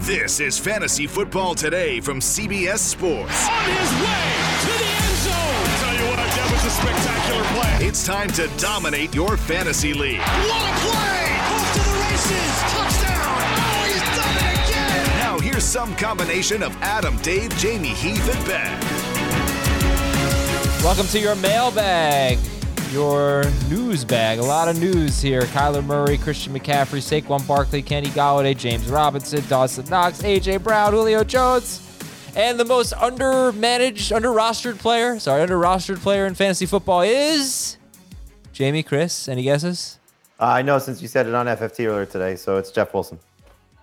This is Fantasy Football Today from CBS Sports. On his way to the end zone. Tell you what, that was a spectacular play. It's time to dominate your fantasy league. What a play! Off to the races. Touchdown. Oh, he's done it again. Now here's some combination of Adam, Dave, Jamey, Heath, and Ben. Welcome to your mailbag, your news bag. A lot of news here. Kyler Murray, Christian McCaffrey, Saquon Barkley, Kenny Golladay, James Robinson, Dawson Knox, AJ Brown, Julio Jones, and the most under-managed, under-rostered player, sorry, under-rostered player in fantasy football is Jamey. Chris, any guesses? Uh, I know since you said it on FFT earlier today, so it's Jeff Wilson.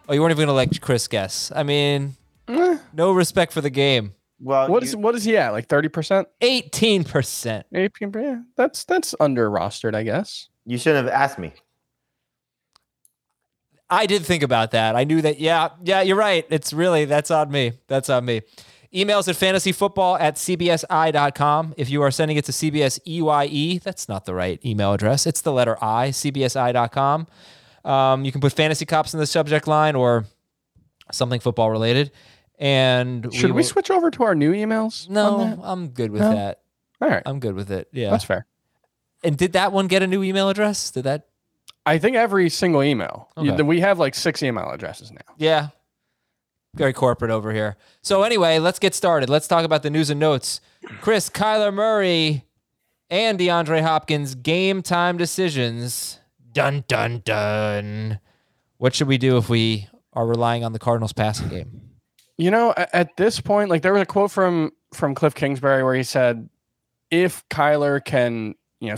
Oh, you weren't even gonna let Chris guess. I mean, no respect for the game. Well, What you- is what is he at? Like thirty percent? Eighteen percent. eighteen Yeah, that's that's under rostered, I guess. you shouldn't have asked me. I did think about that. I knew that. Yeah, yeah, you're right. It's really, that's on me. That's on me. Emails at fantasyfootball at cbsi.com. If you are sending it to cbseye, E, that's not the right email address. It's the letter I, cbsi.com. Um, you can put fantasy cops in the subject line or something football related. And Should we, will- switch over to our new emails? No. I'm good with No? that. All right, I'm good with it. Yeah. that's fair. and did that one get a new email address? Did that? I think every single email. Okay. we have like six email addresses now. Yeah. Very corporate over here. So anyway, let's get started. Let's talk about the news and notes. Chris, Kyler Murray, and DeAndre Hopkins game time decisions. Dun dun dun. What should we do if we are relying on the Cardinals passing game? You know, at, this point, like there was a quote from from Cliff Kingsbury where he said, "If Kyler can, you know,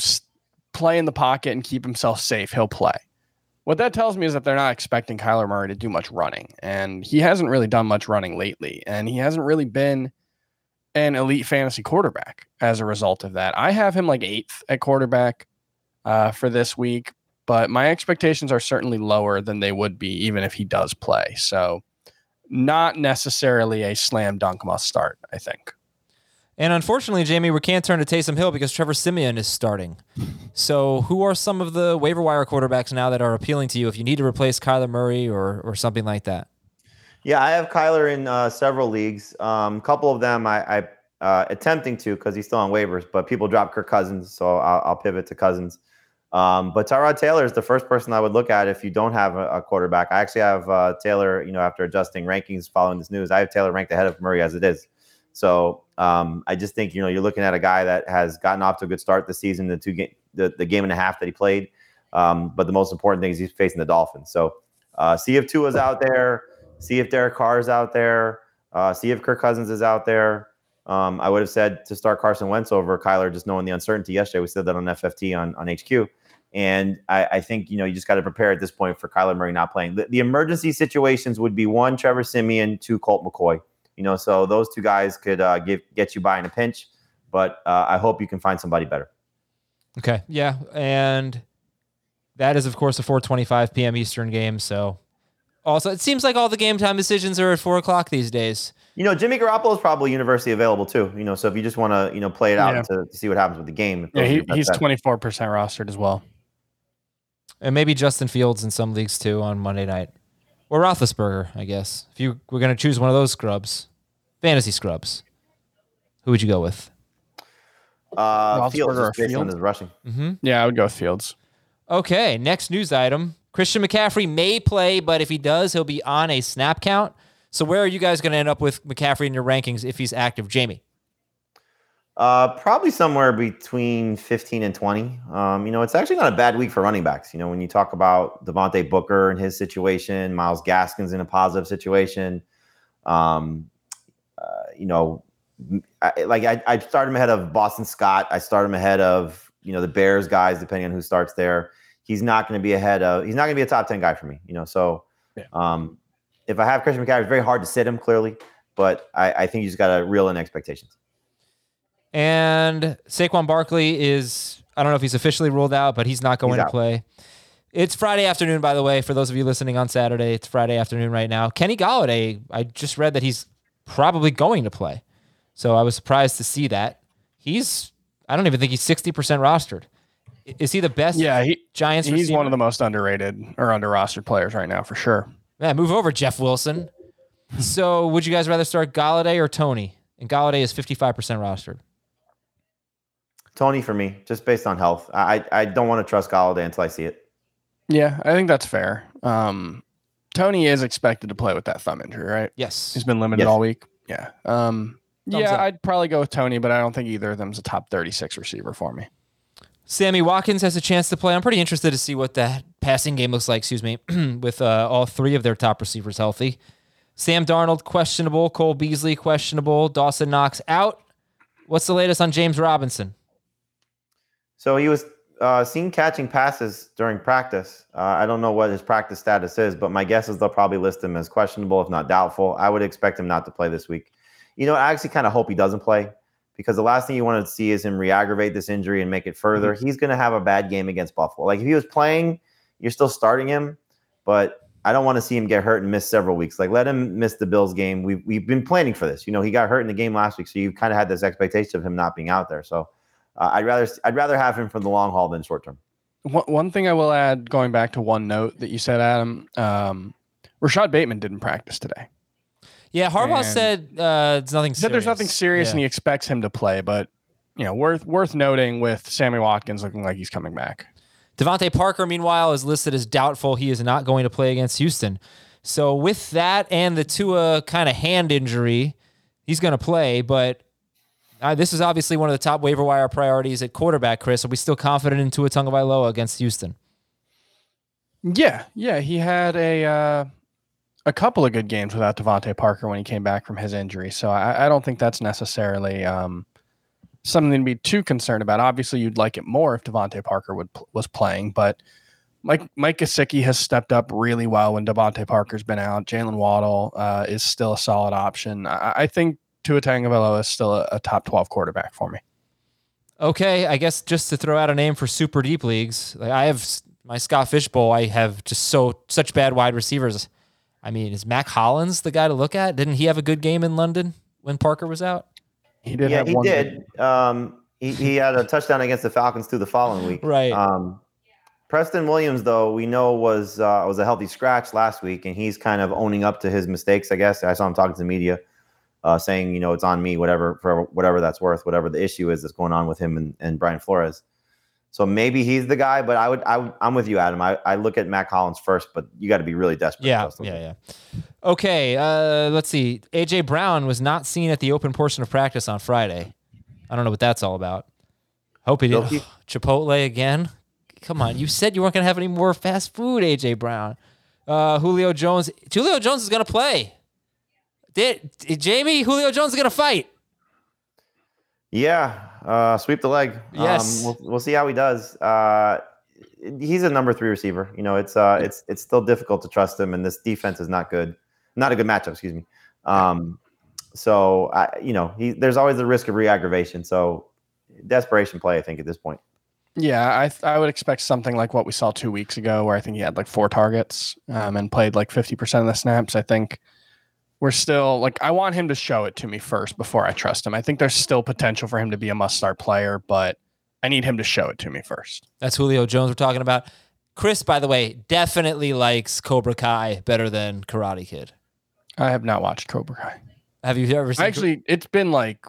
play in the pocket and keep himself safe, he'll play." What that tells me is that they're not expecting Kyler Murray to do much running, and he hasn't really done much running lately, and he hasn't really been an elite fantasy quarterback as a result of that. I have him like eighth at quarterback uh, for this week, but my expectations are certainly lower than they would be even if he does play. So not necessarily a slam dunk must start, I think. And unfortunately, Jamey, we can't turn to Taysom Hill because Trevor Siemian is starting. So, who are some of the waiver wire quarterbacks now that are appealing to you if you need to replace Kyler Murray or or something like that? Yeah, I have Kyler in uh, several leagues. A um, couple of them I, I uh, attempting to because he's still on waivers, but people drop Kirk Cousins, so I'll, I'll pivot to Cousins. Um, but Tyrod Taylor is the first person I would look at if you don't have a, a quarterback. I actually have uh, Taylor, you know, after adjusting rankings following this news, I have Taylor ranked ahead of Murray as it is. So um, I just think you know you're looking at a guy that has gotten off to a good start this season, the two game, the, the game and a half that he played. Um, but the most important thing is he's facing the Dolphins. So uh, see if Tua's out there, see if Derek Carr is out there, uh, see if Kirk Cousins is out there. Um, I would have said to start Carson Wentz over Kyler, just knowing the uncertainty yesterday. We said that on FFT on, on HQ. And I, I think, you know, you just got to prepare at this point for Kyler Murray not playing. The, the emergency situations would be one, Trevor Siemian, two, Colt McCoy. You know, so those two guys could uh, give, get you by in a pinch. But uh, I hope you can find somebody better. Okay. Yeah. And that is, of course, a 4:25 p.m. Eastern game. So, also, it seems like all the game time decisions are at four o'clock these days. You know, Jimmy Garoppolo is probably universally available too. You know, so if you just want to, you know, play it out Yeah. to, to see what happens with the game. Yeah, he, he's twenty four percent rostered as well. And maybe Justin Fields in some leagues too on Monday night, or Roethlisberger, I guess. If you were going to choose one of those scrubs, fantasy scrubs, who would you go with? Uh, Fields Roethlisberger or just based on Fields? his rushing. Yeah, I would go with Fields. Okay, next news item. Christian McCaffrey may play, but if he does, he'll be on a snap count. So where are you guys going to end up with McCaffrey in your rankings if he's active, Jamey? Uh, probably somewhere between 15 and 20. Um, you know, it's actually not a bad week for running backs. You know, when you talk about Devontae Booker and his situation, Myles Gaskin's in a positive situation, um, uh, you know, I, like I, I start him ahead of Boston Scott. I start him ahead of, you know, the Bears guys, depending on who starts there. He's not going to be ahead of, he's not going to be a top 10 guy for me, you know, so Yeah. um, if I have Christian McCaffrey, it's very hard to sit him clearly, but I, I think you just got to reel in expectations. And Saquon Barkley is, I don't know if he's officially ruled out, but he's not going He's to play. It's Friday afternoon, by the way, for those of you listening on Saturday. It's Friday afternoon right now. Kenny Golladay, I just read that he's probably going to play. So I was surprised to see that. He's, I don't even think he's 60% rostered. Is he the best Yeah, he, Giants he's receiver? one of the most underrated or under rostered players right now for sure. Yeah, move over, Jeff Wilson. so would you guys rather start Golladay or Toney? And Golladay is 55% rostered. Toney for me, just based on health. I I I don't want to trust Golladay until I see it. Yeah, I think that's fair. Um, Toney is expected to play with that thumb injury, right? Yes. He's been limited Yes. all week. Yeah. Um, yeah, up. I'd probably go with Toney, but I don't think either of them's a top 36 receiver for me. Sammy Watkins has a chance to play. I'm pretty interested to see what that passing game looks like, excuse me, with uh, all three of their top receivers healthy. Sam Darnold, questionable. Cole Beasley, questionable. Dawson Knox out. What's the latest on James Robinson? So he was uh, seen catching passes during practice. Uh, I don't know what his practice status is, but my guess is they'll probably list him as questionable, if not doubtful. I would expect him not to play this week. You know, I actually kind of hope he doesn't play because the last thing you want to see is him re-aggravate this injury and make it further. He's going to have a bad game against Buffalo. Like if he was playing, you're still starting him, but I don't want to see him get hurt and miss several weeks. Like let him miss the Bills game. We've we've been planning for this. You know, he got hurt in the game last week, so you kind of had this expectation of him not being out there. So uh, I'd rather I'd rather have him for the long haul than short term. One, one thing I will add, going back to one note that you said, Adam, um, Rashod Bateman didn't practice today. Yeah, Harbaugh And- said uh, it's nothing He said there's nothing serious Yeah. and he expects him to play, but you know, worth worth noting with Sammy Watkins looking like he's coming back. DeVante Parker, meanwhile, is listed as doubtful. He is not going to play against Houston. So with that and the Tua kind of hand injury, he's going to play. But uh, this is obviously one of the top waiver wire priorities at quarterback. Chris, are we still confident in Tua Tagovailoa against Houston? Yeah, yeah, he had a uh, a couple of good games without DeVante Parker when he came back from his injury. So I, I don't think that's necessarily um, something to be too concerned about. Obviously, you'd like it more if DeVante Parker would was playing, but Mike Mike Gesicki has stepped up really well when DeVante Parker's been out. Jaylen Waddle uh, is still a solid option. I, I think Tua Tagovailoa is still a, a top twelve quarterback for me. Okay, I guess just to throw out a name for super deep leagues, like I have my Scott Fishbowl. I have just so such bad wide receivers. I mean, is Mack Hollins the guy to look at? Didn't he have a good game in London when Parker was out? He did yeah, have he one did. Um, he, he had a touchdown against the Falcons too the following week. Right. Um, Preston Williams, though, we know was uh, was a healthy scratch last week, and he's kind of owning up to his mistakes. I guess I saw him talking to the media, uh, saying, you know, it's on me, whatever for whatever that's worth, whatever the issue is that's going on with him and, and Brian Flores. So maybe he's the guy, but I would, I I'm with you, Adam. I, I look at Mack Hollins first, but you got to be really desperate. Yeah, for us to look yeah, yeah. Okay, uh, let's see. AJ Brown was not seen at the open portion of practice on Friday. I don't know what that's all about. Hope he did. Guilty. Chipotle again. Come on, you said you weren't gonna have any more fast food, AJ Brown. Uh, Julio Jones. Julio Jones is gonna play. Did, did Jamey Julio Jones is gonna fight? Yeah, uh, sweep the leg. Yes. um, we'll, we'll see how he does. Uh, he's a number three receiver. You know, it's uh, it's it's still difficult to trust him, and this defense is not good. Not a good matchup, excuse me. Um, so I, you know, he there's always the risk of re-aggravation. So desperation play, I think, at this point. Yeah, I th- I would expect something like what we saw two weeks ago, where I think he had like four targets um, and played like fifty percent of the snaps. I think we're still like I want him to show it to me first before I trust him. I think there's still potential for him to be a must start player, but I need him to show it to me first. That's Julio Jones we're talking about. Chris, by the way, definitely likes Cobra Kai better than Karate Kid. I have not watched Cobra Kai. Have you ever seen? Actually, it's been like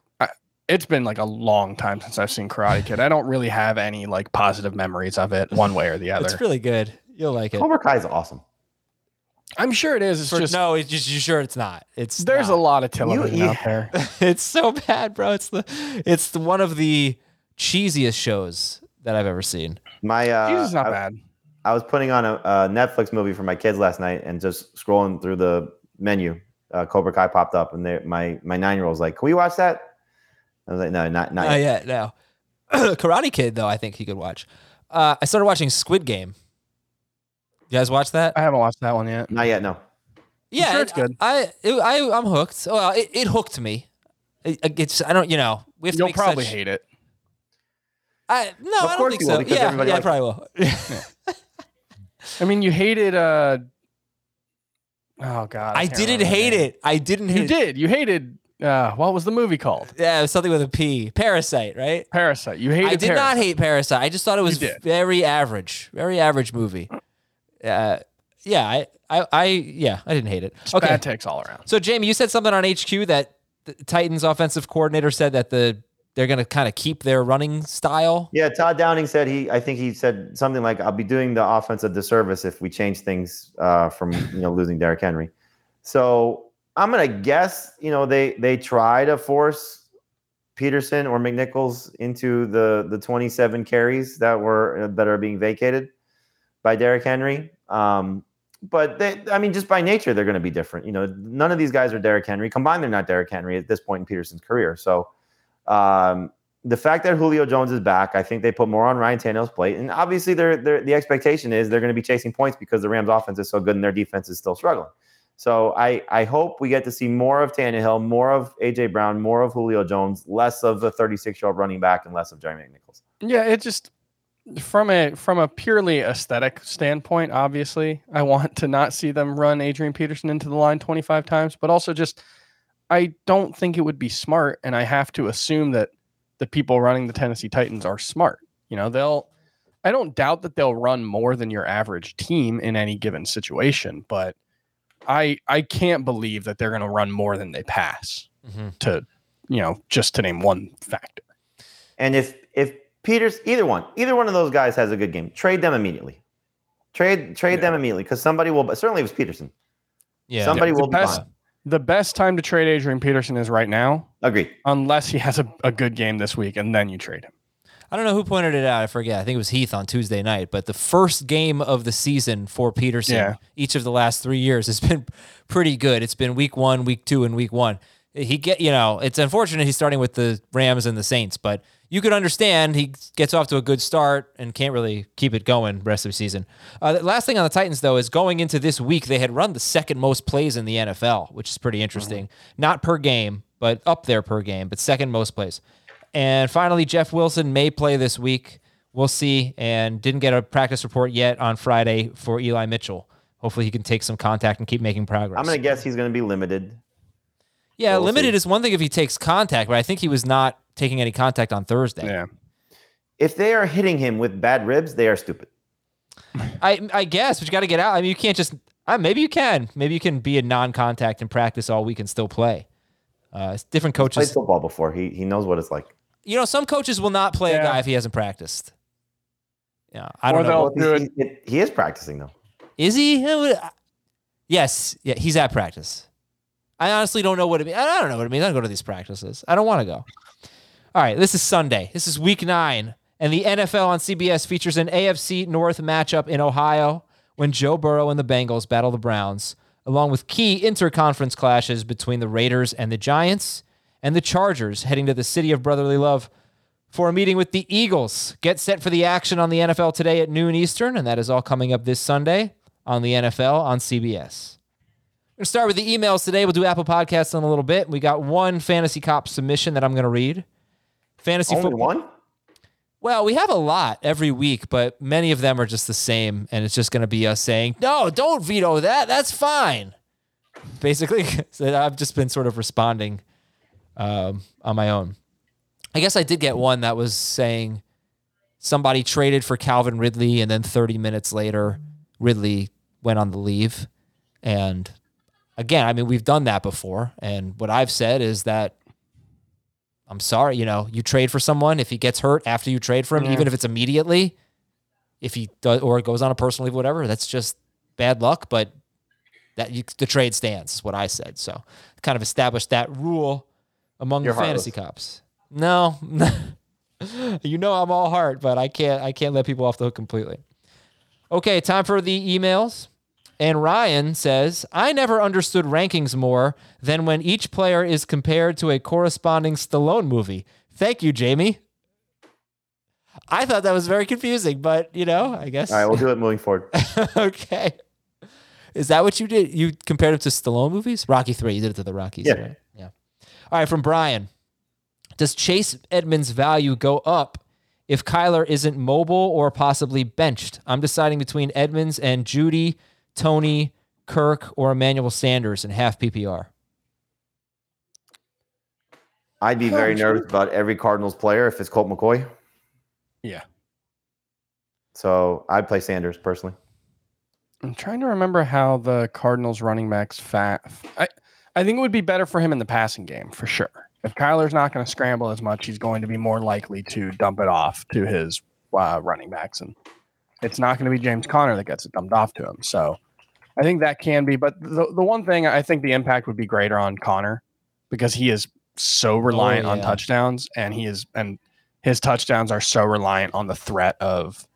it's been like a long time since I've seen Karate Kid. I don't really have any like positive memories of it, one way or the other. It's really good. You'll like it. Cobra Kai is awesome. I'm sure it is. It's For- just no, it's just you sure it's not. It's there's not. a lot of television you- out there. it's so bad, bro. It's the it's the, one of the cheesiest shows that I've ever seen. My uh, Jesus is not I, bad. I was putting on a, a Netflix movie for my kids last night, and just scrolling through the menu, uh, Cobra Kai popped up, and they, my my nine year old was like, "Can we watch that?" I was like, "No, not not Not yet." yet, no. Karate Kid, though, I think he could watch. Uh, I started watching Squid Game. You guys watch that? I haven't watched that one yet. Not yet. No. yeah, sure it's good. I, I, I I'm hooked. Well, it, it hooked me. It, it's I don't you know we have to You'll make probably such- hate it. I no, Of I don't course think you will, so. because Yeah, everybody yeah, I probably will. I mean, you hated. uh Oh God, I can't didn't hate it. I didn't hate You did. You hated. Uh, what was the movie called? Yeah, it was something with a P. Parasite, right? Parasite. You hated. I did not hate Parasite. I just thought it was very average, very average movie. Uh, yeah, I, I, I, yeah, I didn't hate it. It's Okay, Bad takes all around. so Jamey, you said something on HQ that the Titans offensive coordinator said that the they're going to kind of keep their running style. Yeah, Todd Downing said he. I think he said something like, "I'll be doing the offense a disservice if we change things uh, from you know losing Derrick Henry." So I'm gonna guess. You know, they they try to force Peterson or McNichols into the the 27 carries that were that are being vacated by Derrick Henry. Um, but they, I mean, just by nature, they're going to be different. You know, none of these guys are Derrick Henry. Combined, they're not Derrick Henry at this point in Peterson's career. So, um, the fact that Julio Jones is back, I think they put more on Ryan Tannehill's plate, and obviously, they're, they're, the expectation is they're going to be chasing points because the Rams' offense is so good and their defense is still struggling. So, I I hope we get to see more of Tannehill, more of AJ Brown, more of Julio Jones, less of the 36 year old running back, and less of Jeremy McNichols. Yeah, it just from a from a purely aesthetic standpoint, obviously, I want to not see them run Adrian Peterson into the line 25 times, but also just I don't think it would be smart and I have to assume that the people running the Tennessee Titans are smart. You know, they'll I don't doubt that they'll run more than your average team in any given situation, but I I can't believe that they're going to run more than they pass Mhm. to, you know, just to name one factor. And if if Peters, either one, either one of those guys has a good game, trade them immediately. Trade trade Yeah. them immediately because somebody will. Certainly, it was Peterson. Yeah, Somebody the will be best- The best time to trade Adrian Peterson is right now, Agreed. unless he has a, a good game this week, and then you trade him. I don't know who pointed it out. I forget. I think it was Heath on Tuesday night. But the first game of the season for Peterson, Yeah. each of the last three years, has been pretty good. It's been week one, week two, and week one. He get you know, it's unfortunate he's starting with the Rams and the Saints, but you could understand he gets off to a good start and can't really keep it going rest of the season. Uh, the last thing on the Titans though is going into this week, they had run the second most plays in the NFL, which is pretty interesting. Not per game, but up there per game, but second most plays. And finally, Jeff Wilson may play this week. We'll see. And didn't get a practice report yet on Friday for Eli Mitchell. Hopefully, he can take some contact and keep making progress. I'm going to guess he's going to be limited. Yeah, we'll limited see. is one thing if he takes contact, but I think he was not taking any contact on Thursday. Yeah. If they are hitting him with bad ribs, they are stupid. I I guess, but you got to get out. I mean, you can't just. Uh, maybe you can. Maybe you can be a non-contact and practice all week and still play. Uh, it's different Played coaches. football before. He he knows what it's like. You know, some coaches will not play a guy if he hasn't practiced. Yeah, I don't know. Well, do he, he is practicing though. Is he? Yes. Yeah, he's at practice. I honestly don't know what it means. I don't know what it means. I don't go to these practices. I don't want to go. All right, this is Sunday. This is week nine, and the NFL on CBS features an AFC North matchup in Ohio when Joe Burrow and the Bengals battle the Browns, along with key interconference clashes between the Raiders and the Giants, and the Chargers heading to the city of brotherly love for a meeting with the Eagles. Get set for the action on the NFL today at noon Eastern, and that is all coming up this Sunday on the NFL on CBS. Going to start with the emails today. We'll do Apple Podcasts in a little bit. We got one Fantasy Cop submission that I'm going to read. Fantasy Only football. one. Well, we have a lot every week, but many of them are just the same, and it's just going to be us saying, "No, don't veto that. That's fine." Basically, so I've just been sort of responding um, on my own. I guess I did get one that was saying somebody traded for Calvin Ridley, and then 30 minutes later, Ridley went on the leave. And again, I mean, we've done that before, and what I've said is that I'm sorry, you know, you trade for someone if he gets hurt after you trade for him, even if it's immediately, if he does or it goes on a personal leave, whatever, that's just bad luck. But that you, the trade stands, is what I said. So kind of established that rule among You're the fantasy cops. No, you know I'm all heart, but I can't I can't let people off the hook completely. Okay, time for the emails. And Ryan says, I never understood rankings more than when each player is compared to a corresponding Stallone movie. Thank you, Jamey. I thought that was very confusing, but you know, I guess. All right, we'll do it moving forward. okay. Is that what you did? You compared it to Stallone movies? Rocky 3. You did it to the Rockies, Yeah. right? Yeah. All right, from Brian. Does Chase Edmonds' value go up if Kyler isn't mobile or possibly benched? I'm deciding between Edmonds and Jeudy, Toney, Kirk, or Emmanuel Sanders in half PPR. I'd be very nervous about every Cardinals player if it's Colt McCoy. Yeah. So I'd play Sanders personally. I'm trying to remember how the Cardinals running backs fat. I, I think it would be better for him in the passing game for sure. If Kyler's not going to scramble as much, he's going to be more likely to dump it off to his uh, running backs, and it's not going to be James Conner that gets it dumped off to him. So I think that can be. But the the one thing I think the impact would be greater on Conner because he is so reliant on yeah. touchdowns, and he is and his touchdowns are so reliant on the threat of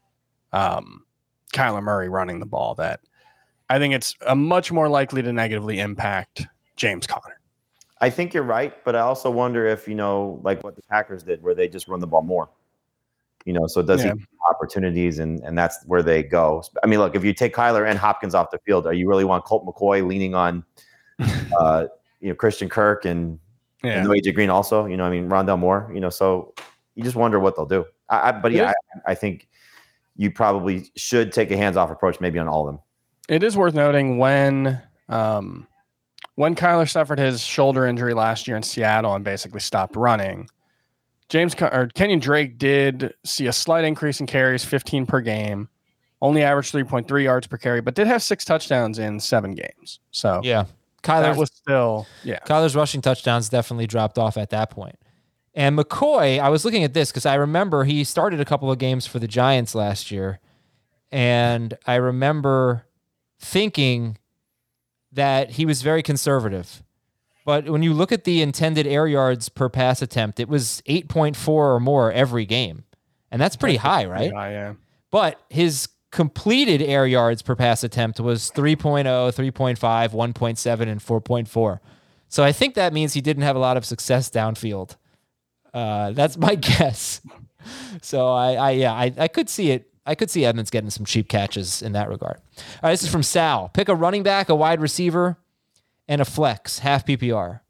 um, Kyler Murray running the ball that I think it's a much more likely to negatively impact James Conner. I think you're right, but I also wonder if you know, like what the Packers did, where they just run the ball more. You know, so does Yeah. he have opportunities, and and that's where they go. I mean, look, if you take Kyler and Hopkins off the field, are you really want Colt McCoy leaning on, uh, you know, Christian Kirk and Yeah. and AJ Green also? You know, I mean, Rondale Moore. You know, so you just wonder what they'll do. I, I but yeah, I, I think you probably should take a hands off approach, maybe on all of them. It is worth noting when um, when Kyler suffered his shoulder injury last year in Seattle and basically stopped running. James Con- or Kenyon Drake did see a slight increase in carries, 15 per game, only averaged 3.3 yards per carry, but did have six touchdowns in seven games. So Yeah. that Kyler's, was still yeah. Kyler's rushing touchdowns definitely dropped off at that point. And McCoy, I was looking at this because I remember he started a couple of games for the Giants last year. And I remember thinking that he was very conservative. But when you look at the intended air yards per pass attempt, it was 8.4 or more every game. And that's pretty high, right? Yeah, yeah. But his completed air yards per pass attempt was 3.0, 3.5, 1.7, and 4.4. So I think that means he didn't have a lot of success downfield. Uh, that's my guess. So I, I yeah, I, I could see it. I could see Edmonds getting some cheap catches in that regard. All right, this is from Sal. Pick a running back, a wide receiver, and a flex, half PPR.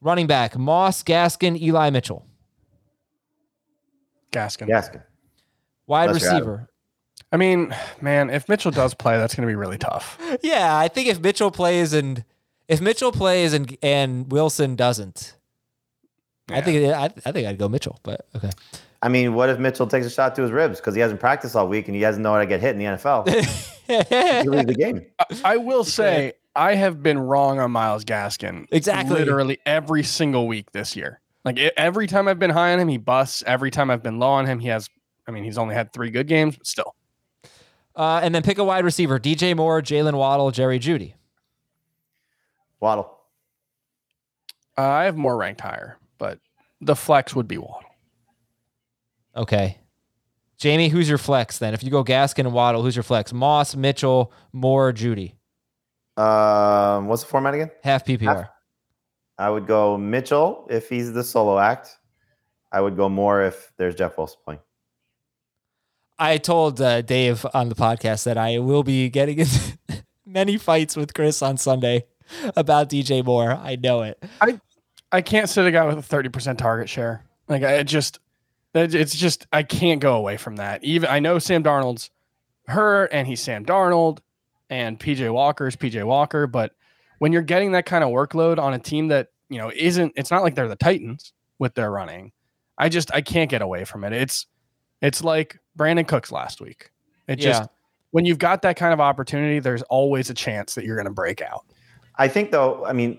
Running back, Moss, Gaskin, Eli Mitchell. Gaskin. Gaskin. Wide Unless receiver. I mean, man, if Mitchell does play, that's going to be really tough. Yeah, I think if Mitchell plays and if Mitchell plays and and Wilson doesn't, I think I, I think I'd go Mitchell. But okay, I mean, what if Mitchell takes a shot to his ribs because he hasn't practiced all week and he doesn't know how to get hit in the NFL? he leaves the game. I will say I have been wrong on Myles Gaskin. Exactly. Literally every single week this year. Like every time I've been high on him, he busts. Every time I've been low on him, he has. I mean, he's only had three good games, but still. uh, and then pick a wide receiver: DJ Moore, Jaylen Waddle, Jerry Jeudy. Waddle. Uh, I have more ranked higher, but the flex would be Waddle. Okay, Jamey, who's your flex then? If you go Gaskin and Waddle, who's your flex? Moss, Mitchell, Moore, Jeudy. Um, what's the format again? Half PPR. I would go Mitchell if he's the solo act. I would go more if there's Jeff Wilson playing. I told uh, Dave on the podcast that I will be getting into many fights with Chris on Sunday about DJ Moore. I know it. I I can't sit a guy with a thirty percent target share. Like I just, it's just I can't go away from that. Even I know Sam Darnold's hurt, and he's Sam Darnold, and PJ Walker is PJ Walker, but when you're getting that kind of workload on a team that you know isn't, it's not like they're the Titans with their running. I just I can't get away from it. It's it's like Brandin Cooks last week. It just when you've got that kind of opportunity, there's always a chance that you're going to break out. I think though, I mean,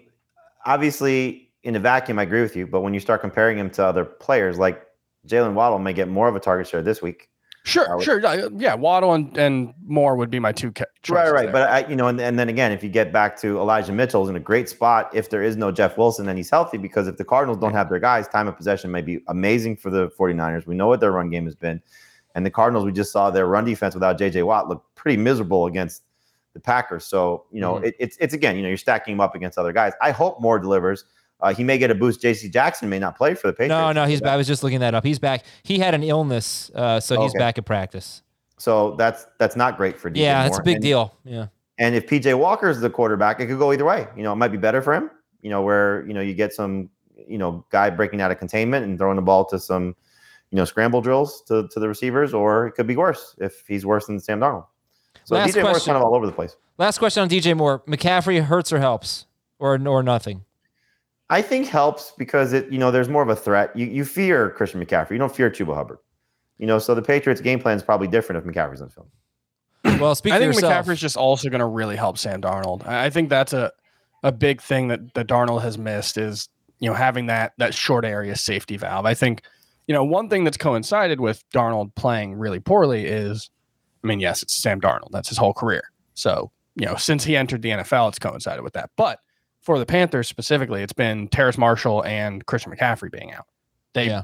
obviously in a vacuum, I agree with you, but when you start comparing him to other players, like Jaylen Waddle may get more of a target share this week. Sure, would- sure. Yeah, Waddle and, and Moore would be my two choices. Right, right. there. But I, you know, and, and then again, if you get back to Elijah Mitchell's in a great spot, if there is no Jeff Wilson and he's healthy, because if the Cardinals don't have their guys, time of possession may be amazing for the 49ers. We know what their run game has been. And the Cardinals, we just saw their run defense without JJ Watt look pretty miserable against the Packers. So, you know, Mhm. it, it's it's again, you know, you're stacking him up against other guys. I hope Moore delivers. Uh, he may get a boost. JC Jackson may not play for the Patriots. No, no, he's. I was just looking that up. He's back. He had an illness, uh, so he's Okay. back at practice. So that's that's not great for DJ yeah, that's a big And- deal. Yeah. And if PJ Walker is the quarterback, it could go either way. You know, it might be better for him. You know, where you know you get some, you know, guy breaking out of containment and throwing the ball to some, you know, scramble drills to, to the receivers, or it could be worse if he's worse than Sam Darnold. So Last DJ Moore's question. kind of all over the place. Last question on DJ Moore: McCaffrey hurts or helps, or or nothing? I think helps because it, you know, there's more of a threat. You you fear Christian McCaffrey. You don't fear Chuba Hubbard. You know, so the Patriots' game plan is probably different if McCaffrey's on the field. Well, speak I think yourself. McCaffrey's just also going to really help Sam Darnold. I I think that's a a big thing that that Darnold has missed is you know having that that short area safety valve. I think you know one thing that's coincided with Darnold playing really poorly is, I mean, yes, it's Sam Darnold. That's his whole career. So you know since he entered the NFL, it's coincided with that. But for the Panthers specifically, it's been Terrace Marshall and Christian McCaffrey being out. They Yeah.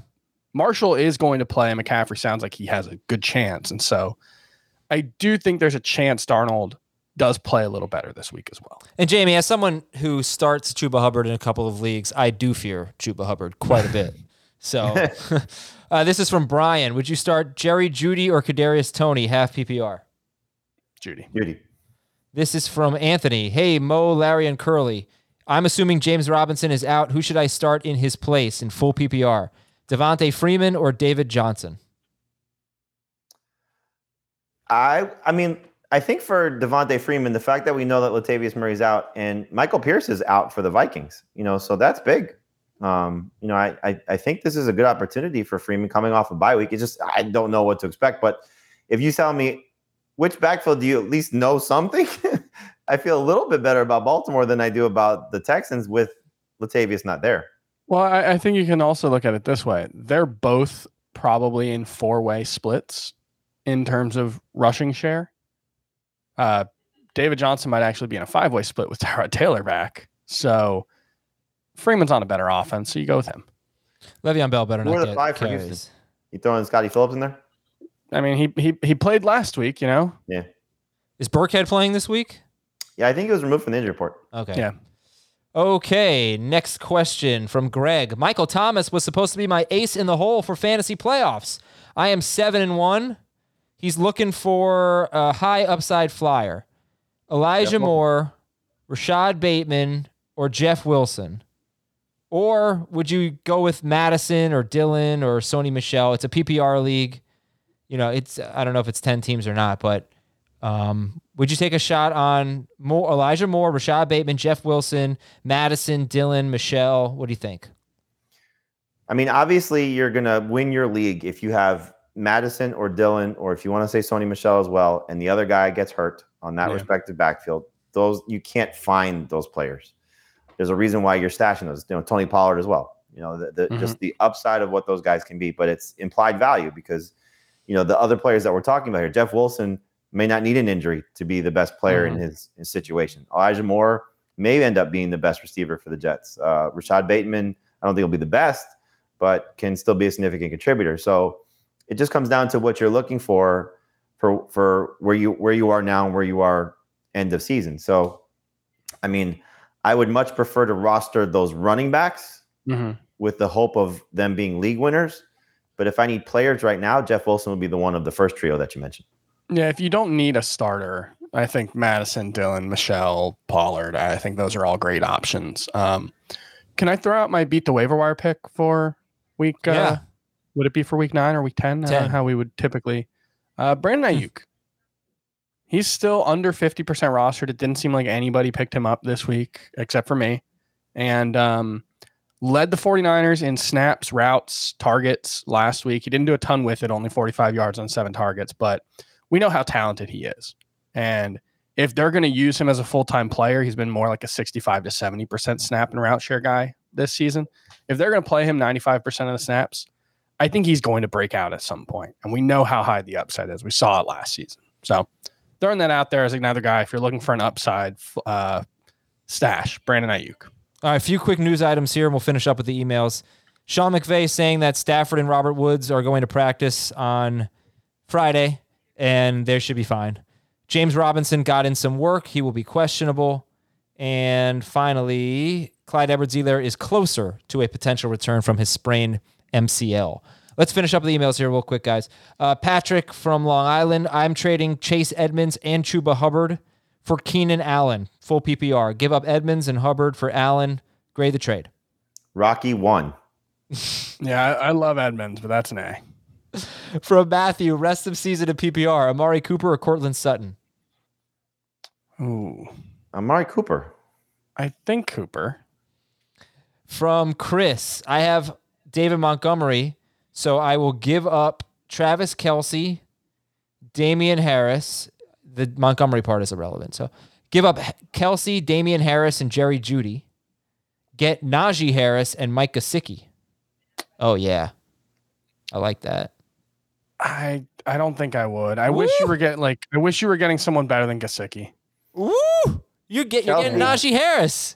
Marshall is going to play. And McCaffrey sounds like he has a good chance, and so I do think there's a chance Darnold does play a little better this week as well. And Jamey, as someone who starts Chuba Hubbard in a couple of leagues, I do fear Chuba Hubbard quite a bit. So, uh, this is from Brian. Would you start Jerry Jeudy or Kadarius Toney half PPR? Jeudy. Jeudy. This is from Anthony. Hey, Moe, Larry, and Curly. I'm assuming James Robinson is out. Who should I start in his place in full PPR? Devontae Freeman or David Johnson? I I mean, I think for Devontae Freeman, the fact that we know that Latavius Murray's out and Michael Pierce is out for the Vikings, you know, so that's big. Um, you know, I, I I think this is a good opportunity for Freeman coming off a bye week. It's just I don't know what to expect. But if you tell me which backfield do you at least know something, I feel a little bit better about Baltimore than I do about the Texans with Latavius not there. Well, I, I think you can also look at it this way. They're both probably in four way splits in terms of rushing share. Uh, David Johnson might actually be in a five way split with Tyrod Taylor back. So Freeman's on a better offense, so you go with him. Le'Veon Bell better Who not are the get five for carries. Houston? You throwing Scottie Phillips in there? I mean, he he he played last week, you know. Yeah. Is Burkhead playing this week? Yeah, I think he was removed from the injury report. Okay. Yeah. Okay, next question from Greg. Michael Thomas was supposed to be my ace in the hole for fantasy playoffs. I am seven and one. He's looking for a high upside flyer. Elijah Yep. Moore, Rashod Bateman, or Jeff Wilson. Or would you go with Mattison or Dillon or Sony Michel? It's a PPR league. You know, it's I don't know if it's 10 teams or not, but um, would you take a shot on Moore, Elijah Moore, Rashod Bateman, Jeff Wilson, Mattison, Dillon, Michel? What do you think? I mean, obviously, you're going to win your league if you have Mattison or Dillon, or if you want to say Sony Michel as well, and the other guy gets hurt on that Yeah. respective backfield. Those you can't find those players. There's a reason why you're stashing those. You know, Tony Pollard as well. You know, the, the, just the upside of what those guys can be, but it's implied value because you know the other players that we're talking about here. Jeff Wilson may not need an injury to be the best player in his, his situation. Elijah Moore may end up being the best receiver for the Jets. Uh, Rashod Bateman, I don't think he'll be the best, but can still be a significant contributor. So it just comes down to what you're looking for for for where you where you are now and where you are end of season. So I mean, I would much prefer to roster those running backs Mm-hmm. with the hope of them being league winners. But if I need players right now, Jeff Wilson would be the one of the first trio that you mentioned. Yeah, if you don't need a starter, I think Mattison, Dillon, Michel, Pollard, I think those are all great options. Um, can I throw out my beat the waiver wire pick for week? Uh, Yeah. Would it be for week nine or week 10? Uh, 10. how we would typically. Uh, Brandon Aiyuk. He's still under 50% rostered. It didn't seem like anybody picked him up this week except for me. And um, led the 49ers in snaps, routes, targets last week. He didn't do a ton with it, only 45 yards on seven targets, but we know how talented he is. And if they're going to use him as a full time player, he's been more like a 65 to 70% snap and route share guy this season. If they're going to play him 95% of the snaps, I think he's going to break out at some point. and we know how high the upside is. We saw it last season, so throwing that out there as another guy. If you're looking for an upside uh, stash, Brandon Aiyuk. All right, a few quick news items here, and we'll finish up with the emails. Sean McVay saying that Stafford and Robert Woods are going to practice on Friday, and they should be fine. James Robinson got in some work. He will be questionable. And finally, Clyde Edwards-Helaire is closer to a potential return from his sprained MCL. Let's finish up the emails here real quick, guys. Uh, Patrick from Long Island. I'm trading Chase Edmonds and Chuba Hubbard for Keenan Allen, full PPR. Give up Edmonds and Hubbard for Allen. Grade the trade. Rocky one. Yeah, I, I love Edmonds, but that's an A. From Matthew, rest of season of PPR. Amari Cooper or Courtland Sutton? Ooh, Amari Cooper. I think Cooper. From Chris, I have David Montgomery, so I will give up Travis Kelce, Damien Harris. The Montgomery part is irrelevant. So give up Kelce, Damien Harris, and Jerry Jeudy. Get Najee Harris and Mike Gesicki. Oh, yeah. I like that. I I don't think I would. I wish you were getting like I wish you were getting someone better than Gesicki. Woo! You get, you're getting Najee Harris.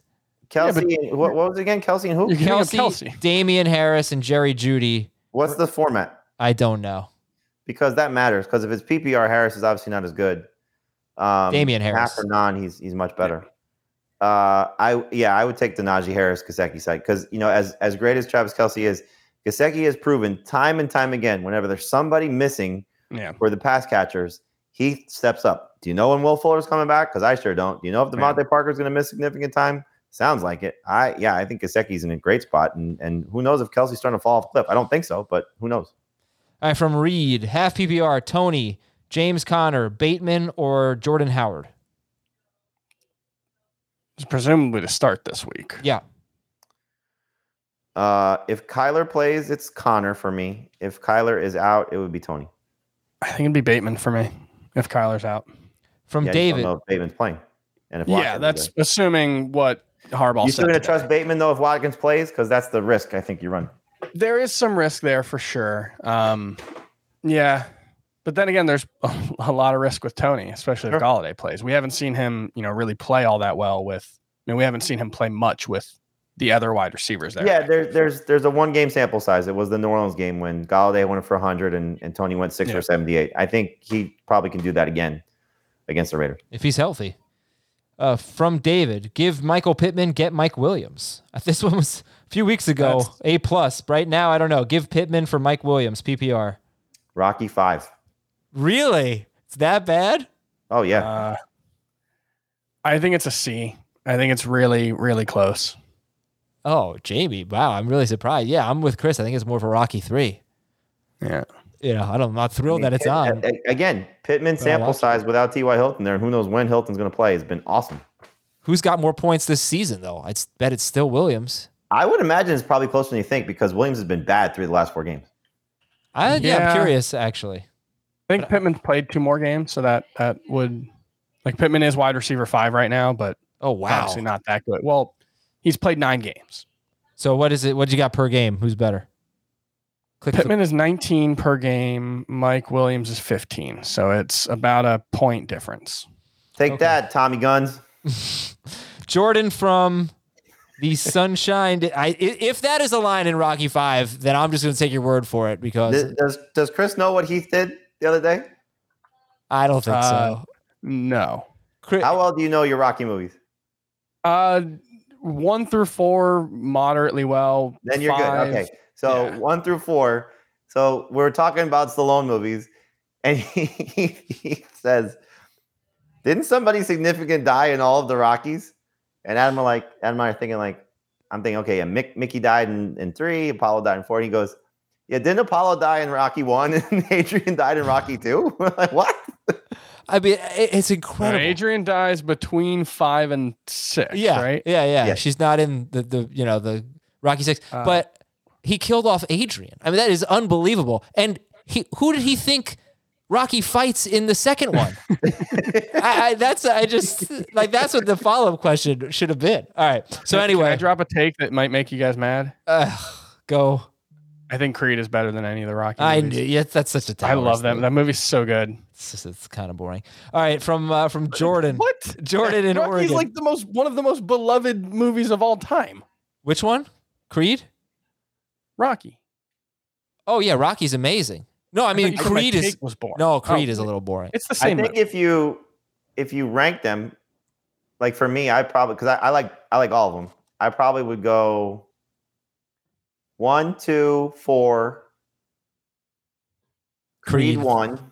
Kelce. and- what, what was it again? Kelce and who? You're Kelce, Kelce. Damien Harris, and Jerry Jeudy. What's the format? I don't know. Because that matters. Because if it's PPR, Harris is obviously not as good. Um, Damien Harris. Half or non, he's he's much better. Uh, I yeah, I would take the Najee Harris Gesicki side because you know as as great as Travis Kelce is, Gesicki has proven time and time again whenever there's somebody missing Yeah. for the pass catchers, he steps up. Do you know when Will Fuller's coming back? Because I sure don't. Do you know if Yeah. DeVante Parker's going to miss significant time? Sounds like it. I yeah, I think Gesicki's in a great spot, and and who knows if Kelce's starting to fall off a cliff? I don't think so, but who knows? All right, from Reed, half PPR, Toney, James Conner, Bateman, or Jordan Howard. It's presumably to start this week. Yeah. Uh, if Kyler plays, it's Conner for me. If Kyler is out, it would be Toney. I think it'd be Bateman for me if Kyler's out. From Yeah, David, know if Bateman's playing, and if Yeah, Watkins is that's assuming what Harbaugh you still going to trust Bateman though if Watkins plays because that's the risk I think you run. There is some risk there for sure. Um, yeah, but then again, there's a lot of risk with Toney, especially if Sure. Golladay plays. We haven't seen him, you know, really play all that well with. I mean, we haven't seen him play much with the other wide receivers there. Yeah, there's there's there's a one game sample size. It was the New Orleans game when Golladay went for 100 and, and Toney went six Yeah. for 78. I think he probably can do that again against the Raiders. if he's healthy. Uh, from David, give Michael Pittman, get Mike Williams. This one was a few weeks ago, That's- A plus. Right now, I don't know. Give Pittman for Mike Williams, PPR. Rocky five. Really? It's that bad? Oh yeah, Uh, I think it's a C. I think it's really, really close. Oh, Jamey. Wow, I'm really surprised. Yeah, I'm with Chris. I think it's more of a Rocky three. Yeah. You know, I don't, I'm not thrilled that it's Pitt- on. a- a- again. Pittman But sample size without T.Y. Hilton there, and who knows when Hilton's going to play has been awesome. Who's got more points this season, though? I bet it's still Williams. I would imagine it's probably closer than you think because Williams has been bad through the last four games. I, yeah. I'm curious, actually. I think Pittman's played two more games, so that that would like Pittman is wide receiver five right now, but Oh, wow. obviously not that good. Well, he's played nine games. So, what is it? What you got per game? Who's better? Click the- Pittman is 19 per game. Mike Williams is 15, so it's about a point difference. Take Okay. that, Tommy Guns. Jordan from the Sunshine. I, i- if that is a line in Rocky Five, then I'm just going to take your word for it because Does, does does Chris know what Heath did the other day? I don't think Uh, so. No. Chris, How well do you know your Rocky movies? Uh, one through four moderately well. Then you're Five- good. Okay. So yeah. one through four. So we're talking about Stallone movies, and he, he says, "Didn't somebody significant die in all of the Rockies?" And Adam are like, Adam and I are thinking like, I'm thinking, okay, yeah, Mick, Mickey died in, in three, Apollo died in four. And he goes, "Yeah, didn't Apollo die in Rocky one, and Adrian died in Rocky two? We're like, what? I mean, it's No, incredible. Adrian dies between five and six. yeah, Right. yeah, yeah, Yeah. She's not in the the you know the Rocky Six, Uh, but he killed off Adrian. I mean, that is unbelievable. And he, who did he think Rocky fights in the second one? I, I, that's I just like that's what the follow up question should have been. All right. So anyway, can I drop a take that might make you guys mad? uh, go. I think Creed is better than any of the Rocky. I movies. knew. Yeah, that's such a. I love that. State. That movie's so good. It's, just- it's kind of boring. All right, from uh, from Jordan. What? Jordan in Rocky's Oregon. like the most one of the most beloved movies of all time. Which one? Creed. Rocky. Oh yeah, Rocky's amazing. No, I mean you said my Creed is was boring. no Creed Oh, is a little boring. It's the same. I think movie. if you if you rank them, like for me, I probably because I, I like I like all of them. I probably would go one, two, four, Creed, Creed. one,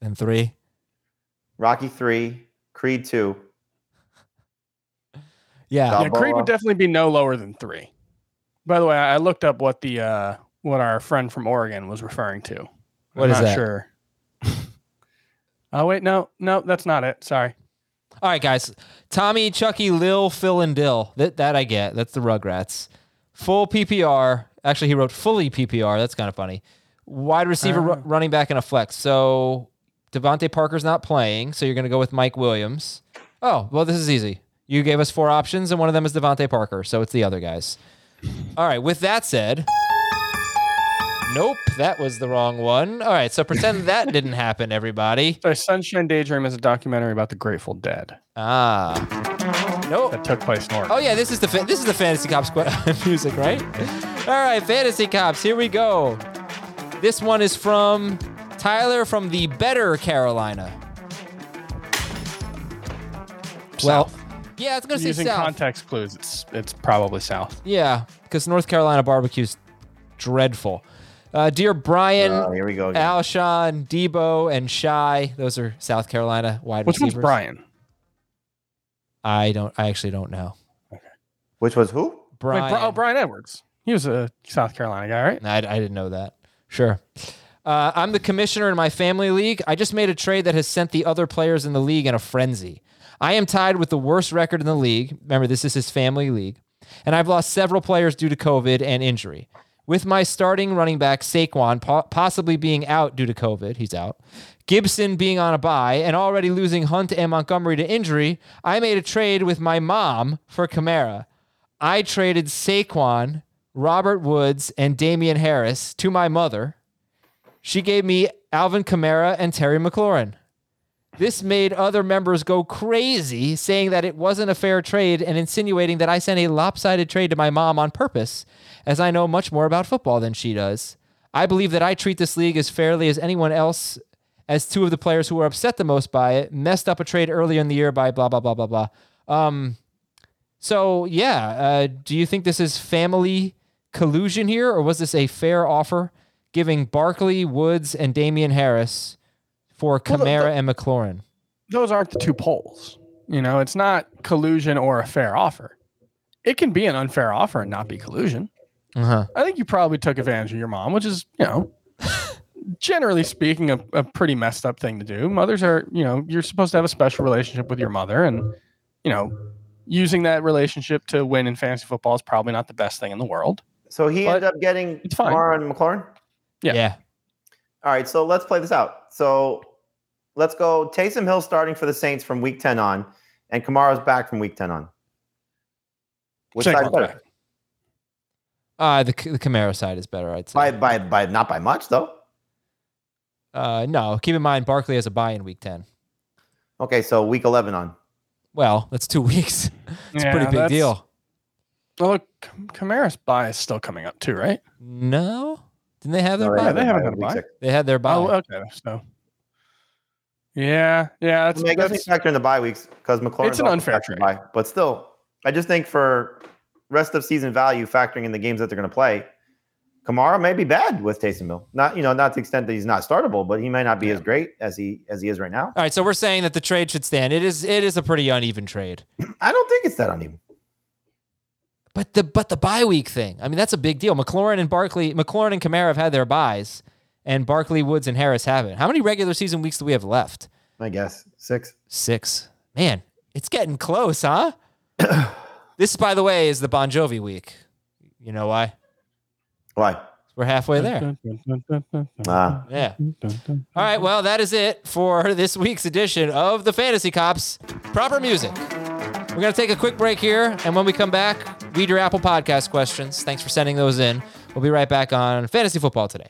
And three. Rocky three, Creed two. Yeah. yeah, Creed would definitely be no lower than three. By the way, I I looked up what the uh, what our friend from Oregon was referring to. What I'm is not that? Sure. oh wait, no, no, that's not it. Sorry. All right, guys. Tommy, Chucky, Lil, Phil, and Dill. That that I get. That's the Rugrats. Full PPR. Actually, he wrote fully PPR. That's kind of funny. Wide receiver, ru- uh. running back, and a flex. So DeVante Parker's not playing. So you're going to go with Mike Williams. Oh, well, this is easy. You gave us four options, and one of them is DeVante Parker. So it's the other guys. All right. With that said, nope, that was the wrong one. All right. So pretend that didn't happen, everybody. So Sunshine Daydream is a documentary about the Grateful Dead Ah. Nope. that took place in Oregon. Oh yeah, this is the fa- this is the fantasy cops qu- music, right? All right, fantasy cops. Here we go. This one is from Tyler from the better Carolina. Well, yeah, it's gonna say Using south. context clues, it's it's probably south. Yeah, because North Carolina barbecue's dreadful. Uh, dear Brian, Oh, here we go. again. Alshon, Deebo, and Shi. Those are South Carolina wide receivers. Which one's. Brian? I don't. I actually don't know. Which was who? Wait, Brian. Bri- oh, Bryan Edwards. He was a South Carolina guy, right? I, I didn't know that. Sure. Uh, I'm the commissioner in my family league. I just made a trade that has sent the other players in the league in a frenzy. I am tied with the worst record in the league. Remember, this is his family league. And I've lost several players due to COVID and injury. With my starting running back, Saquon, po- possibly being out due to COVID, he's out. Gibson being on a bye and already losing Hunt and Montgomery to injury, I made a trade with my mom for Kamara. I traded Saquon, Robert Woods, and Damien Harris to my mother. She gave me Alvin Kamara and Terry McLaurin. This made other members go crazy, saying that it wasn't a fair trade and insinuating that I sent a lopsided trade to my mom on purpose, as I know much more about football than she does. I believe that I treat this league as fairly as anyone else, as two of the players who were upset the most by it messed up a trade earlier in the year by blah, blah, blah, blah, blah. Um, so, yeah, uh, do you think this is family collusion here, or was this a fair offer giving Barkley, Woods, and Damien Harris for Well, Kamara the- and McLaurin? Those aren't the two poles. You know, it's not collusion or a fair offer. It can be an unfair offer and not be collusion. Uh-huh. I think you probably took advantage of your mom, which is, you know, generally speaking, a, a pretty messed up thing to do. Mothers are, you know, you're supposed to have a special relationship with your mother, and you know, using that relationship to win in fantasy football is probably not the best thing in the world. So he ended up getting it's fine. Kamara McLaurin. Yeah. yeah. All right, so let's play this out. So let's go. Taysom Hill starting for the Saints from week 10 on, and Kamara's back from week 10 on. Which Second side's better? Back. Uh, the, the Kamara side is better, I'd say. By by by not by much though. Uh, no, keep in mind Barkley has a bye in week 10. Okay, so week 11 on. Well, that's two weeks. It's a pretty big deal. Well, look, Cam- bye is still coming up too, right? No? Didn't they have their No, bye? have they haven't bye had a week bye? six. They had their bye. Oh, okay. So, yeah, yeah, I, that's, mean, I guess we that's factor in the bye weeks because McLaurin. It's an unfair trade. Bye, but still, I just think for rest of season value, factoring in the games that they're going to play, Kamara may be bad with Taysom Hill. Not you know not to the extent that he's not startable, but he may not be as great as he as he is right now. All right, so we're saying that the trade should stand. It is it is a pretty uneven trade. I don't think it's that uneven. But the but the bye week thing, I mean, that's a big deal. McLaurin and Barkley, McLaurin and Kamara have had their byes, and Barkley, Woods, and Harris haven't. How many regular season weeks do we have left? I guess six. Six. Man, it's getting close, huh? this, by the way, is the Bon Jovi week. You know why? Why? We're halfway there. Ah. Yeah. All right. Well, that is it for this week's edition of the Fantasy Cops. Proper music. We're going to take a quick break here. And when we come back, read your Apple Podcast questions. Thanks for sending those in. We'll be right back on Fantasy Football today.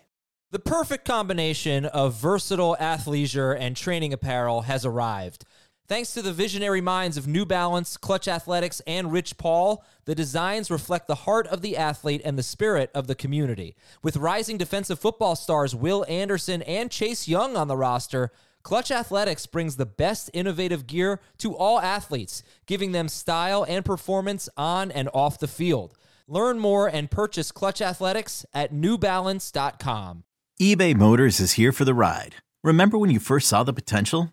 The perfect combination of versatile athleisure and training apparel has arrived. Thanks to the visionary minds of New Balance, Clutch Athletics, and Rich Paul, the designs reflect the heart of the athlete and the spirit of the community. With rising defensive football stars Will Anderson and Chase Young on the roster, Clutch Athletics brings the best innovative gear to all athletes, giving them style and performance on and off the field. Learn more and purchase Clutch Athletics at newbalance.com. eBay Motors is here for the ride. Remember when you first saw the potential?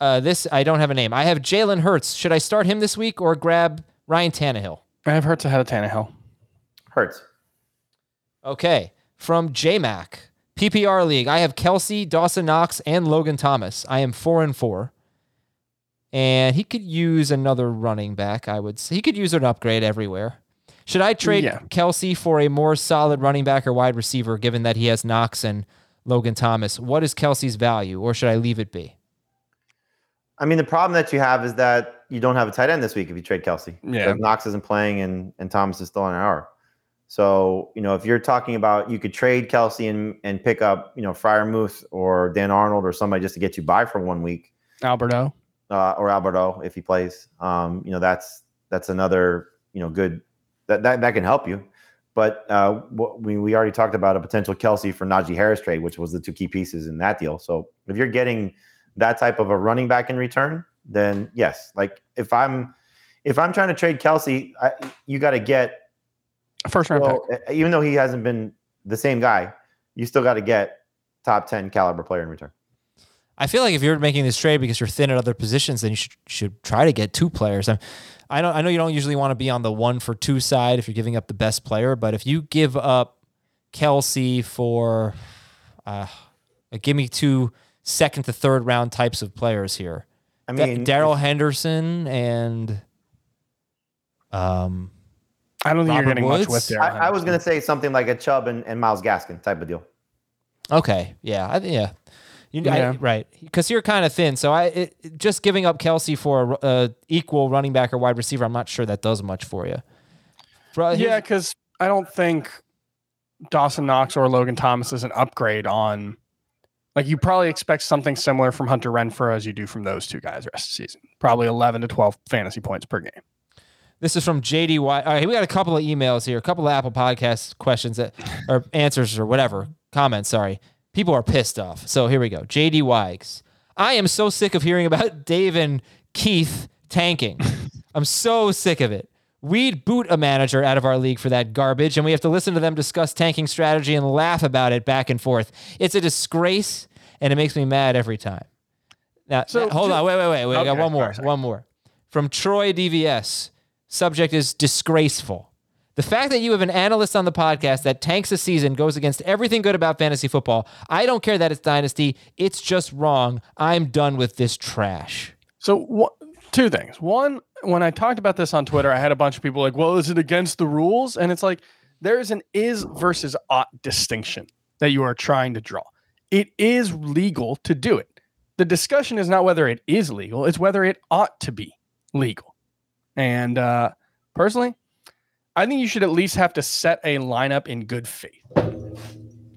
Uh, this I don't have a name. I have Jalen Hurts. Should I start him this week or grab Ryan Tannehill? I have Hurts ahead of Tannehill. Hurts. Okay. From JMac, PPR League, I have Kelce, Dawson Knox, and Logan Thomas. I am four and four. And he could use another running back, I would say. He could use an upgrade everywhere. Should I trade Yeah. Kelce for a more solid running back or wide receiver, given that he has Knox and Logan Thomas? What is Kelce's value, or should I leave it be? I mean, the problem that you have is that you don't have a tight end this week if you trade Kelce. Yeah. Because Knox isn't playing and, and Thomas is still on an hour. So, you know, if you're talking about you could trade Kelce and, and pick up, you know, Freiermuth or Dan Arnold or somebody just to get you by for one week, Alberto. uh, or Alberto if he plays, um, you know, that's that's another, you know, good that that, that can help you. But uh, we, we already talked about a potential Kelce for Najee Harris trade, which was the two key pieces in that deal. So if you're getting that type of a running back in return, then yes. Like if I'm if I'm trying to trade Kelce, I, you got to get First round well, pick. even though he hasn't been the same guy, you still got to get top ten caliber player in return. I feel like if you're making this trade because you're thin at other positions, then you should should try to get two players. I'm, I don't. I know you don't usually want to be on the one for two side if you're giving up the best player, but if you give up Kelce for, uh, give me two second to third round types of players here. I Da- mean, Darrell Henderson and um, I don't think Robert you're getting Woods? much with there. I, I was going to say something like a Chubb and, and Myles Gaskin type of deal. Okay, yeah, I, yeah, you, I- right, because you're kind of thin. So I it, it- just giving up Kelce for a, a equal running back or wide receiver, I'm not sure that does much for you. Bro, Yeah, because I don't think Dawson Knox or Logan Thomas is an upgrade on. Like you probably expect something similar from Hunter Renfrow as you do from those two guys rest of the season. Probably 11 to 12 fantasy points per game. This is from JDY. All right, we got a couple of emails here, a couple of Apple Podcast questions that or answers or whatever comments. Sorry, people are pissed off. So here we go. JD Wags. I am so sick of hearing about Dave and Keith tanking. I'm so sick of it. We'd boot a manager out of our league for that garbage, and we have to listen to them discuss tanking strategy and laugh about it back and forth. It's a disgrace, and it makes me mad every time. Now, So hold ju- on, wait, wait, wait, wait. I got one more, sorry, sorry. one more from Troy DVS. Subject is disgraceful. The fact that you have an analyst on the podcast that tanks a season goes against everything good about fantasy football. I don't care that it's dynasty. It's just wrong. I'm done with this trash. So wha- two things. One, when I talked about this on Twitter, I had a bunch of people like, "Well, is it against the rules?" And it's like there is an is versus ought distinction that you are trying to draw. It is legal to do it. The discussion is not whether it is legal; it's whether it ought to be legal. And uh, personally, I think you should at least have to set a lineup in good faith.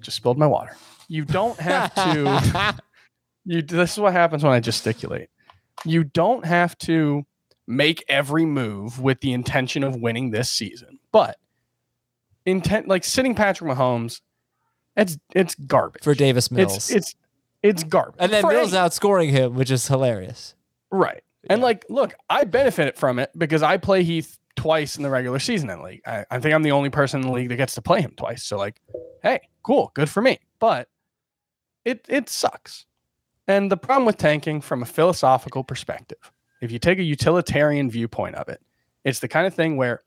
Just spilled my water. You don't have to. you. This is what happens when I gesticulate you don't have to make every move with the intention of winning this season. But intent like sitting Patrick Mahomes It's it's garbage for Davis Mills. It's it's it's garbage. and then For Mills any- outscoring him, which is hilarious. Right. And like, look, I benefit from it because I play Heath twice in the regular season in the league. I, I think I'm the only person in the league that gets to play him twice. So like, hey, cool, good for me. But it it sucks. And the problem with tanking from a philosophical perspective, if you take a utilitarian viewpoint of it, it's the kind of thing where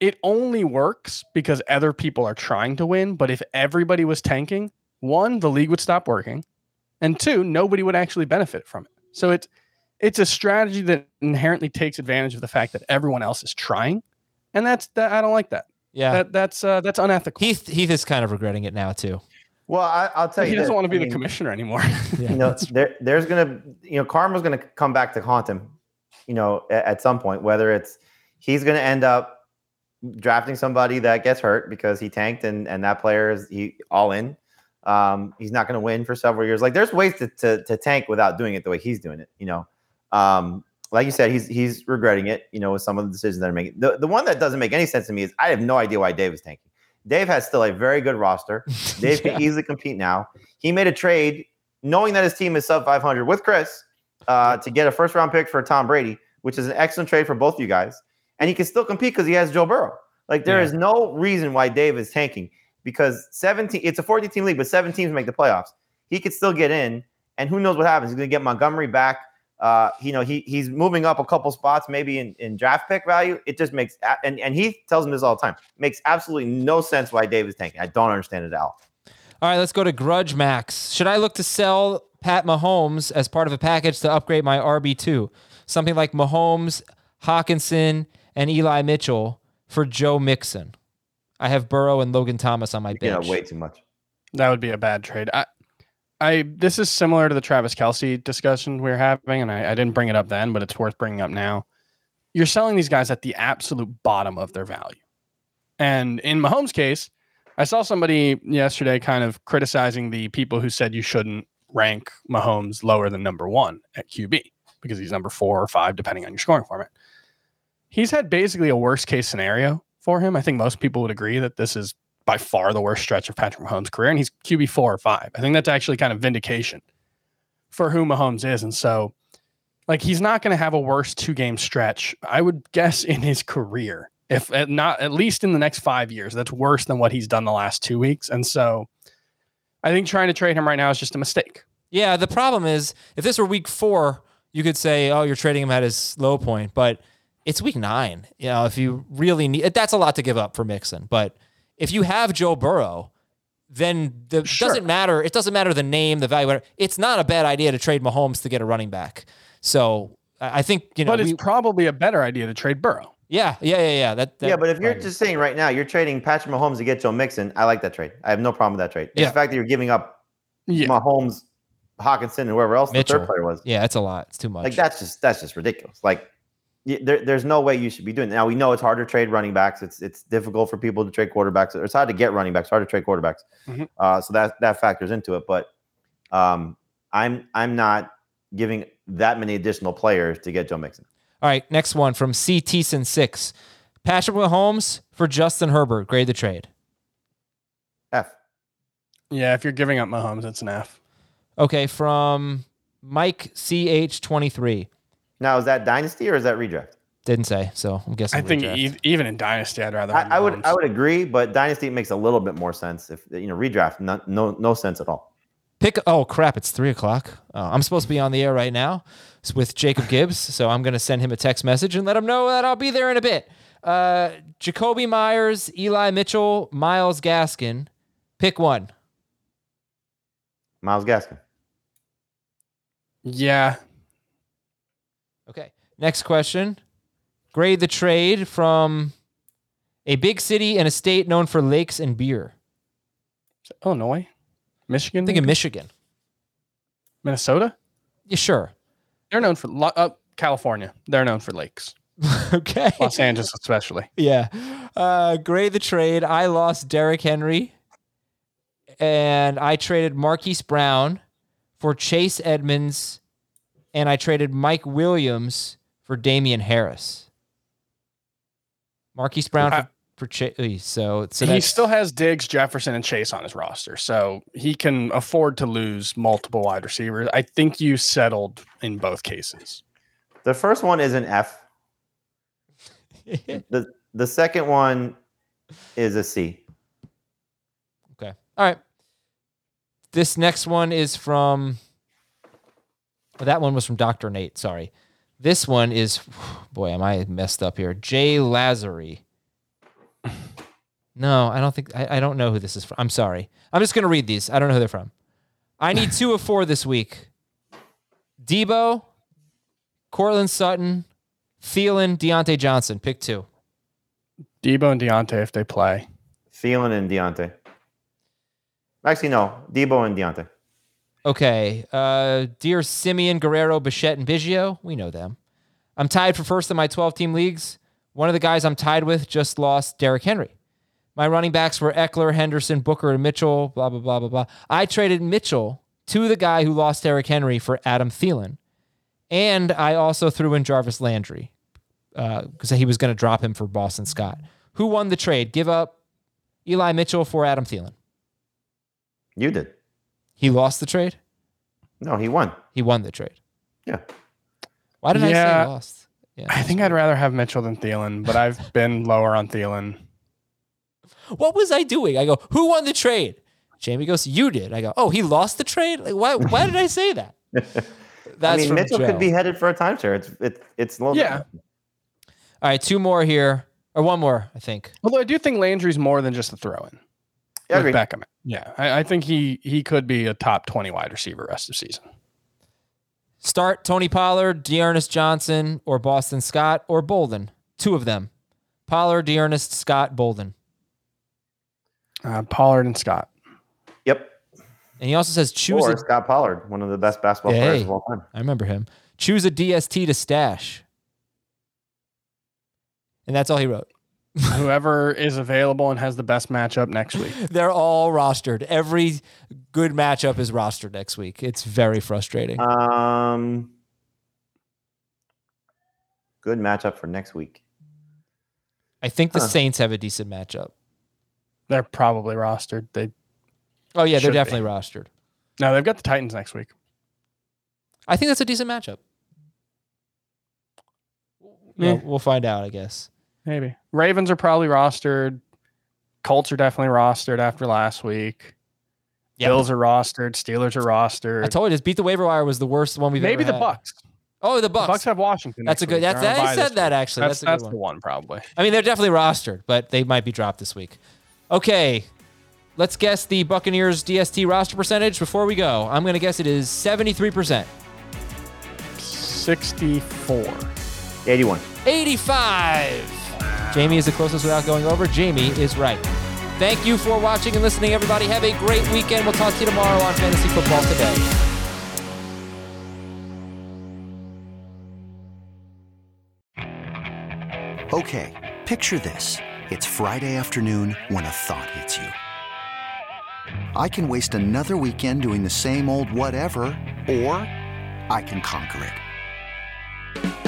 it only works because other people are trying to win. But if everybody was tanking, one, the league would stop working, and two, nobody would actually benefit from it. So it's it's a strategy that inherently takes advantage of the fact that everyone else is trying, and that's that. I don't like that. Yeah. That that's uh, that's unethical. Heath Heath is kind of regretting it now too. Well, I, I'll tell you, he doesn't this, want to be I the mean, commissioner anymore. You know, there, there's gonna, you know, karma's gonna come back to haunt him. You know, at, at some point, whether it's he's gonna end up drafting somebody that gets hurt because he tanked and and that player is he all in. Um, he's not gonna win for several years. Like there's ways to, to to tank without doing it the way he's doing it. You know, um, like you said, he's he's regretting it. You know, with some of the decisions that are making. The the one that doesn't make any sense to me is I have no idea why Dave is tanking. Dave has still a very good roster. Dave can easily compete now. He made a trade knowing that his team is sub 500 with Chris uh, to get a first round pick for Tom Brady, which is an excellent trade for both of you guys. And he can still compete because he has Joe Burrow. Like there Yeah. is no reason why Dave is tanking because 17, it's a 14 team league, but seven teams make the playoffs. He could still get in, and who knows what happens. He's going to get Montgomery back. Uh, you know, he he's moving up a couple spots, maybe in, in draft pick value. It just makes and and he tells him this all the time. Makes absolutely no sense why Dave is tanking. I don't understand it at all. All right, let's go to Grudge Max. Should I look to sell Pat Mahomes as part of a package to upgrade my RB2? Something like Mahomes, Hockenson, and Eli Mitchell for Joe Mixon. I have Burrow and Logan Thomas on my You know, bench. way too much. that would be a bad trade. I, I this is similar to the Travis Kelce discussion we were having, and I, I didn't bring it up then, but it's worth bringing up now. You're selling these guys at the absolute bottom of their value, and in Mahomes' case, I saw somebody yesterday kind of criticizing the people who said you shouldn't rank Mahomes lower than number one at QB because he's number four or five, depending on your scoring format. He's had basically a worst case scenario for him. I think most people would agree that this is by far the worst stretch of Patrick Mahomes' career, and he's QB four or five. I think that's actually kind of vindication for who Mahomes is. And so, like, he's not going to have a worse two game stretch, I would guess, in his career. If at not at least in the next five years, that's worse than what he's done the last two weeks. And so, I think trying to trade him right now is just a mistake. Yeah, the problem is if this were week four, you could say, oh, you're trading him at his low point, but it's week nine. You know, if you really need that's a lot to give up for Mixon. But if you have Joe Burrow, then the Sure. doesn't matter. It doesn't matter the name, the value. whatever. It's not a bad idea to trade Mahomes to get a running back. So I I think you know. but it's we- probably a better idea to trade Burrow. yeah, yeah, yeah, yeah. That, that yeah, but if you're just saying right now you're trading Patrick Mahomes to get Joe Mixon, I like that trade. I have no problem with that trade. It's Yeah. the fact that you're giving up Yeah. Mahomes, Hockenson, and whoever else Mitchell. the third player was. yeah, it's a lot. It's too much. Like that's just that's just ridiculous. Like y- there, there's no way you should be doing. It. Now we know it's hard to trade running backs. It's it's difficult for people to trade quarterbacks. It's hard to get running backs. Hard to trade quarterbacks. Mhm. Uh, so that that factors into it. But um, I'm I'm not giving that many additional players to get Joe Mixon. All right, next one from C. Teason six. Patrick Mahomes for Justin Herbert. Grade the trade. F. Yeah, if you're giving up Mahomes, it's an F. Okay, from Mike CH23. Now is that dynasty or is that redraft? Didn't say, so I'm guessing. I think redraft. e- even in Dynasty, I'd rather. I, I would Mahomes. I would agree, but dynasty makes a little bit more sense. If you know redraft, no no, no sense at all. Pick. Oh crap! It's three o'clock. Uh, I'm supposed to be on the air right now It's with Jacob Gibbs, so I'm gonna send him a text message and let him know that I'll be there in a bit. Uh, Jakobi Meyers, Eli Mitchell, Myles Gaskin. Pick one. Myles Gaskin. Yeah, Okay. Next question. Grade the trade from a big city and a state known for lakes and beer. Illinois, Michigan, I think in? Michigan. Minnesota. Yeah, sure. They're known for lo- uh, California. They're known for lakes. okay. Los Angeles, especially. Yeah. Uh, grade the trade. I lost Derrick Henry and I traded Marquise Brown for Chase Edmonds and I traded Mike Williams for Damien Harris. Marquise Brown. I, For, for Chase. So, so he still has Diggs, Jefferson, and Chase on his roster, so he can afford to lose multiple wide receivers. I think you settled in both cases. The first one is an F. the The second one is a C. Okay. All right. This next one is from. Oh, that one was from Dr. Nate. Sorry. This one is. Boy, am I messed up here. Jay Lazary. No, I don't think. I, I don't know who this is from. I'm sorry. I'm just going to read these. I don't know who they're from. I need two of four this week Deebo, Courtland Sutton, Thielen, Diontae Johnson. Pick two. Deebo and Diontae if they play. Thielen and Diontae. Actually, no. Deebo and Diontae. Okay. Uh, dear Semien, Guerrero, Bichette, and Biggio. We know them. I'm tied for first in my 12 team leagues. One of the guys I'm tied with just lost Derrick Henry. My running backs were Ekeler, Henderson, Booker, and Mitchell, blah, blah, blah, blah, blah. I traded Mitchell to the guy who lost Derrick Henry for Adam Thielen. And I also threw in Jarvis Landry because he was going to drop him for Boston Scott. Who won the trade? Give up Eli Mitchell for Adam Thielen. You did. He lost the trade? No, he won. He won the trade. Yeah. Why did I Yeah. say lost? Yeah, I think I'd rather have Mitchell than Thielen, but I've been lower on Thielen. What was I doing? I go, who won the trade? Jamey goes, you did. I go, oh, he lost the trade. Like, why? Why did I say that? That's I mean, Mitchell Joe. could be headed for a timeshare. It's it's it's a little Yeah. All right, two more here, or one more, I think. Although I do think Landry's more than just a throw in. Yeah, with. Beckham. Yeah, I, I think he he could be a top twenty wide receiver rest of the season. Start Tony Pollard, D'Ernest Johnson, or Boston Scott, or Bolden. Two of them. Pollard, D'Ernest, Scott, Bolden. Uh, Pollard and Scott. Yep. And he also says choose Or a Scott Pollard, one of the best basketball Hey. players of all time. I remember him. Choose a DST to stash. And that's all he wrote. Whoever is available and has the best matchup next week. They're all rostered. Every good matchup is rostered next week. It's very frustrating. Um, good matchup for next week. I think the huh. Saints have a decent matchup. They're probably rostered. They Oh yeah, they're Should be. definitely rostered. no, they've got the Titans next week. I think that's a decent matchup. Yeah, Yeah. we'll find out, I guess. Maybe Ravens are probably rostered. Colts are definitely rostered after last week. Yeah. Bills are rostered. Steelers are rostered. I told you, just beat the waiver wire was the worst one we've Maybe ever the had. Bucs. Oh, the The Bucs. Bucs have Washington. That's a good- week. that's- They're I said that, week. actually. That's, That's a good that's one. the one probably. I mean, they're definitely rostered, but they might be dropped this week. Okay, let's guess the Buccaneers DST roster percentage before we go. I'm going to guess it is 73%. Sixty-four. 81. 85. Jamey is the closest without going over. Jamey is right. Thank you for watching and listening, everybody. Have a great weekend. We'll talk to you tomorrow on Fantasy Football Today. Okay, picture this. It's Friday afternoon when a thought hits you. I can waste another weekend doing the same old whatever, or I can conquer it.